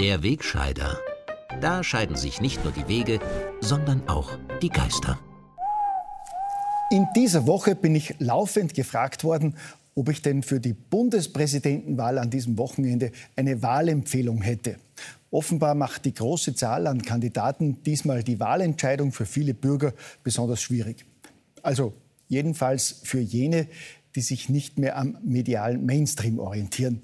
Der Wegscheider. Da scheiden sich nicht nur die Wege, sondern auch die Geister. In dieser Woche bin ich laufend gefragt worden, ob ich denn für die Bundespräsidentenwahl an diesem Wochenende eine Wahlempfehlung hätte. Offenbar macht die große Zahl an Kandidaten diesmal die Wahlentscheidung für viele Bürger besonders schwierig. Also jedenfalls für jene, die sich nicht mehr am medialen Mainstream orientieren.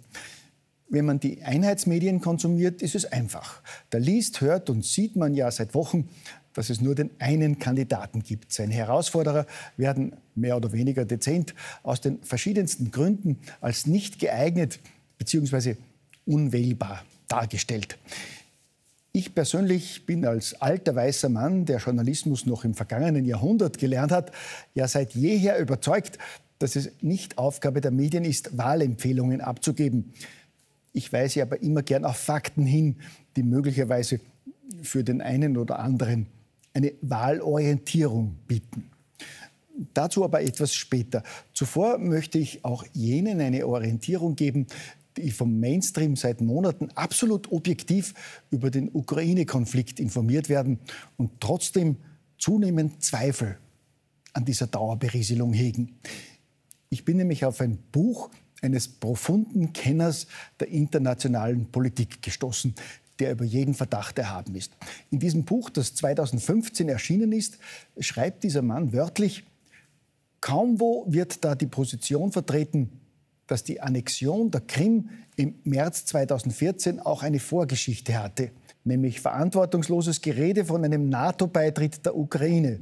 Wenn man die Einheitsmedien konsumiert, ist es einfach. Da liest, hört und sieht man ja seit Wochen, dass es nur den einen Kandidaten gibt. Seine Herausforderer werden mehr oder weniger dezent aus den verschiedensten Gründen als nicht geeignet bzw. unwählbar dargestellt. Ich persönlich bin als alter weißer Mann, der Journalismus noch im vergangenen Jahrhundert gelernt hat, ja seit jeher überzeugt, dass es nicht Aufgabe der Medien ist, Wahlempfehlungen abzugeben. Ich weise aber immer gern auf Fakten hin, die möglicherweise für den einen oder anderen eine Wahlorientierung bieten. Dazu aber etwas später. Zuvor möchte ich auch jenen eine Orientierung geben, die vom Mainstream seit Monaten absolut objektiv über den Ukraine-Konflikt informiert werden und trotzdem zunehmend Zweifel an dieser Dauerberieselung hegen. Ich bin nämlich auf ein Buch eines profunden Kenners der internationalen Politik gestoßen, der über jeden Verdacht erhaben ist. In diesem Buch, das 2015 erschienen ist, schreibt dieser Mann wörtlich, kaum wo wird da die Position vertreten, dass die Annexion der Krim im März 2014 auch eine Vorgeschichte hatte, nämlich verantwortungsloses Gerede von einem NATO-Beitritt der Ukraine,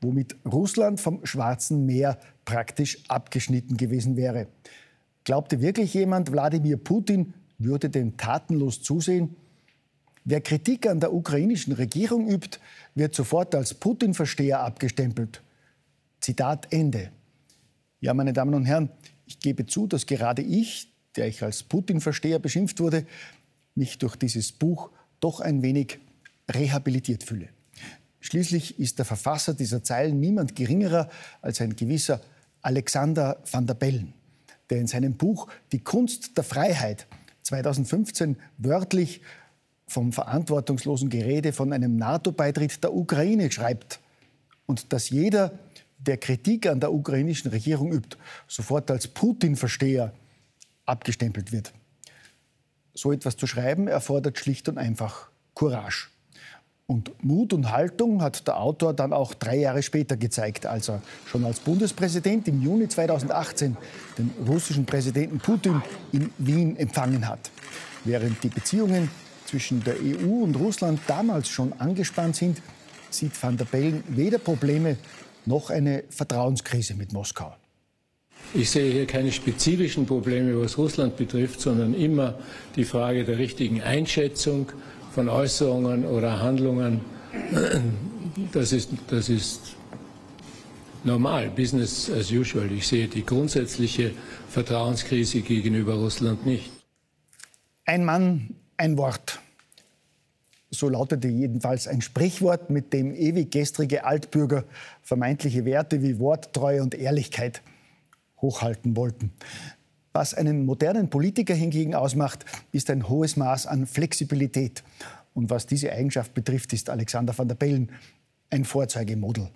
womit Russland vom Schwarzen Meer praktisch abgeschnitten gewesen wäre. Glaubte wirklich jemand, Wladimir Putin würde dem tatenlos zusehen? Wer Kritik an der ukrainischen Regierung übt, wird sofort als Putin-Versteher abgestempelt. Zitat Ende. Ja, meine Damen und Herren, ich gebe zu, dass gerade ich, der ich als Putin-Versteher beschimpft wurde, mich durch dieses Buch doch ein wenig rehabilitiert fühle. Schließlich ist der Verfasser dieser Zeilen niemand geringerer als ein gewisser Alexander van der Bellen der in seinem Buch Die Kunst der Freiheit 2015 wörtlich vom verantwortungslosen Gerede von einem NATO-Beitritt der Ukraine schreibt. Und dass jeder, der Kritik an der ukrainischen Regierung übt, sofort als Putin-Versteher abgestempelt wird. So etwas zu schreiben erfordert schlicht und einfach Courage. Und Mut und Haltung hat der Autor dann auch drei Jahre später gezeigt, als er schon als Bundespräsident im Juni 2018 den russischen Präsidenten Putin in Wien empfangen hat. Während die Beziehungen zwischen der EU und Russland damals schon angespannt sind, sieht van der Bellen weder Probleme noch eine Vertrauenskrise mit Moskau. Ich sehe hier keine spezifischen Probleme, was Russland betrifft, sondern immer die Frage der richtigen Einschätzung von Äußerungen oder Handlungen, das ist, das ist normal, Business as usual. Ich sehe die grundsätzliche Vertrauenskrise gegenüber Russland nicht. Ein Mann, ein Wort. So lautete jedenfalls ein Sprichwort, mit dem ewig gestrige Altbürger vermeintliche Werte wie Worttreue und Ehrlichkeit hochhalten wollten. Was einen modernen Politiker hingegen ausmacht, ist ein hohes Maß an Flexibilität. Und was diese Eigenschaft betrifft, ist Alexander van der Bellen ein Vorzeigemodel.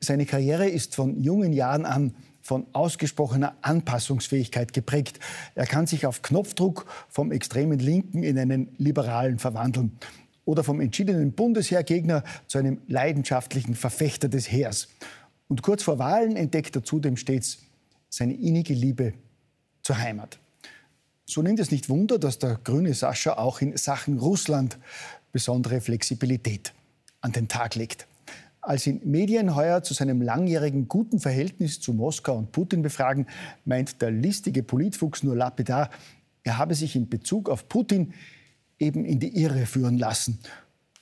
Seine Karriere ist von jungen Jahren an von ausgesprochener Anpassungsfähigkeit geprägt. Er kann sich auf Knopfdruck vom extremen Linken in einen Liberalen verwandeln oder vom entschiedenen Bundesheergegner zu einem leidenschaftlichen Verfechter des Heers. Und kurz vor Wahlen entdeckt er zudem stets seine innige Liebe zur Heimat. So nimmt es nicht Wunder, dass der grüne Sascha auch in Sachen Russland besondere Flexibilität an den Tag legt. Als ihn Medien heuer zu seinem langjährigen guten Verhältnis zu Moskau und Putin befragen, meint der listige Politfuchs nur lapidar, er habe sich in Bezug auf Putin eben in die Irre führen lassen,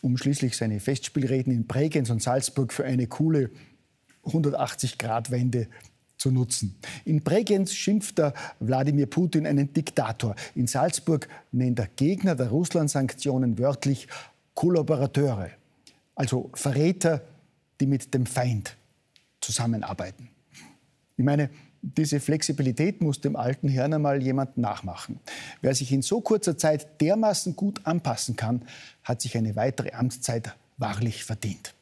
um schließlich seine Festspielreden in Bregenz und Salzburg für eine coole 180-Grad-Wende zu nutzen. In Bregenz schimpft der Wladimir Putin einen Diktator. In Salzburg nennt er Gegner der Russland-Sanktionen wörtlich Kollaborateure, also Verräter, die mit dem Feind zusammenarbeiten. Ich meine, Diese Flexibilität muss dem alten Herrn einmal jemand nachmachen. Wer sich in so kurzer Zeit dermaßen gut anpassen kann, hat sich eine weitere Amtszeit wahrlich verdient.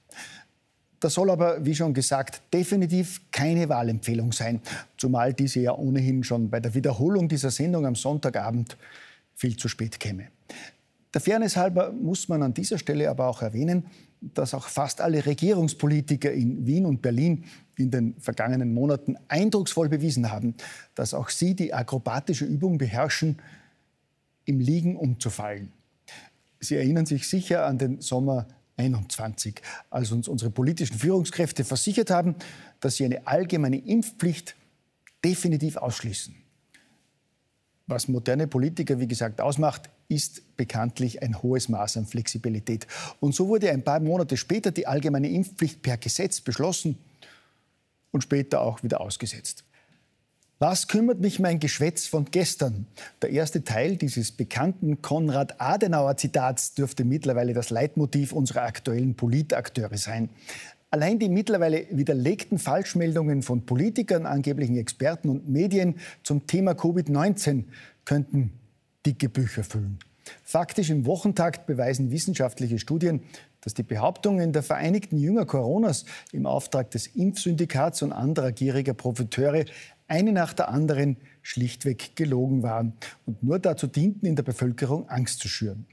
Das soll aber, wie schon gesagt, definitiv keine Wahlempfehlung sein, zumal diese ja ohnehin schon bei der Wiederholung dieser Sendung am Sonntagabend viel zu spät käme. Der Fairness halber muss man an dieser Stelle aber auch erwähnen, dass auch fast alle Regierungspolitiker in Wien und Berlin in den vergangenen Monaten eindrucksvoll bewiesen haben, dass auch sie die akrobatische Übung beherrschen, im Liegen umzufallen. Sie erinnern sich sicher an den Sommer 21, als uns unsere politischen Führungskräfte versichert haben, dass sie eine allgemeine Impfpflicht definitiv ausschließen. Was moderne Politiker, wie gesagt, ausmacht, ist bekanntlich ein hohes Maß an Flexibilität. Und so wurde ein paar Monate später die allgemeine Impfpflicht per Gesetz beschlossen und später auch wieder ausgesetzt. Was kümmert mich mein Geschwätz von gestern? Der erste Teil dieses bekannten Konrad-Adenauer-Zitats dürfte mittlerweile das Leitmotiv unserer aktuellen Politakteure sein. Allein die mittlerweile widerlegten Falschmeldungen von Politikern, angeblichen Experten und Medien zum Thema Covid-19 könnten dicke Bücher füllen. Faktisch im Wochentakt beweisen wissenschaftliche Studien, dass die Behauptungen der Vereinigten Jünger Coronas im Auftrag des Impfsyndikats und anderer gieriger Profiteure eine nach der anderen schlichtweg gelogen waren und nur dazu dienten, in der Bevölkerung Angst zu schüren.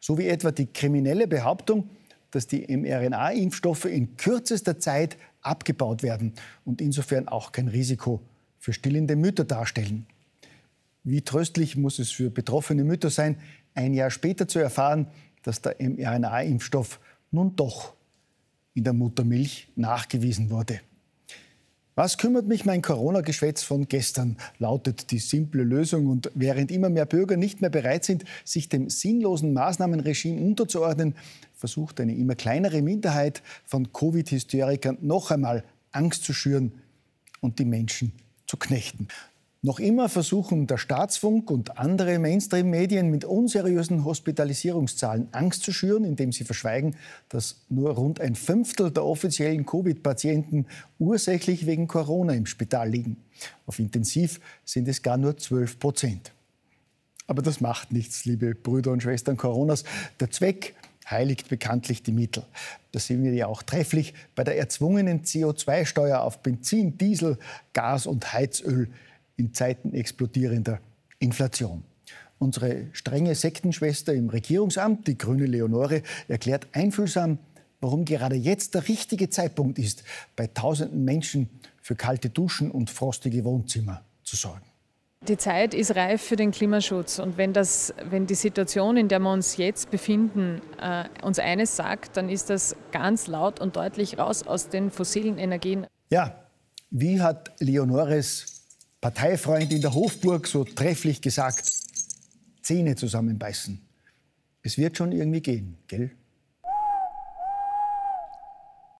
So wie etwa die kriminelle Behauptung, dass die mRNA-Impfstoffe in kürzester Zeit abgebaut werden und insofern auch kein Risiko für stillende Mütter darstellen. Wie tröstlich muss es für betroffene Mütter sein, ein Jahr später zu erfahren, dass der mRNA-Impfstoff nun doch in der Muttermilch nachgewiesen wurde. Was kümmert mich mein Corona-Geschwätz von gestern, lautet die simple Lösung. Und während immer mehr Bürger nicht mehr bereit sind, sich dem sinnlosen Maßnahmenregime unterzuordnen, versucht eine immer kleinere Minderheit von Covid-Hysterikern noch einmal Angst zu schüren und die Menschen zu knechten. Noch immer versuchen der Staatsfunk und andere Mainstream-Medien mit unseriösen Hospitalisierungszahlen Angst zu schüren, indem sie verschweigen, dass nur rund ein Fünftel der offiziellen Covid-Patienten ursächlich wegen Corona im Spital liegen. Auf Intensiv sind es gar nur 12 Prozent. Aber das macht nichts, liebe Brüder und Schwestern Coronas. Der Zweck heiligt bekanntlich die Mittel. Das sehen wir ja auch trefflich bei der erzwungenen CO2-Steuer auf Benzin, Diesel, Gas und Heizöl in Zeiten explodierender Inflation. Unsere strenge Sektenschwester im Regierungsamt, die grüne Leonore, erklärt einfühlsam, warum gerade jetzt der richtige Zeitpunkt ist, bei tausenden Menschen für kalte Duschen und frostige Wohnzimmer zu sorgen. Die Zeit ist reif für den Klimaschutz. Und wenn, das, wenn die Situation, in der wir uns jetzt befinden, äh, uns eines sagt, dann ist das ganz laut und deutlich raus aus den fossilen Energien. Ja, wie hat Leonores Parteifreund in der Hofburg so trefflich gesagt, Zähne zusammenbeißen. Es wird schon irgendwie gehen, gell?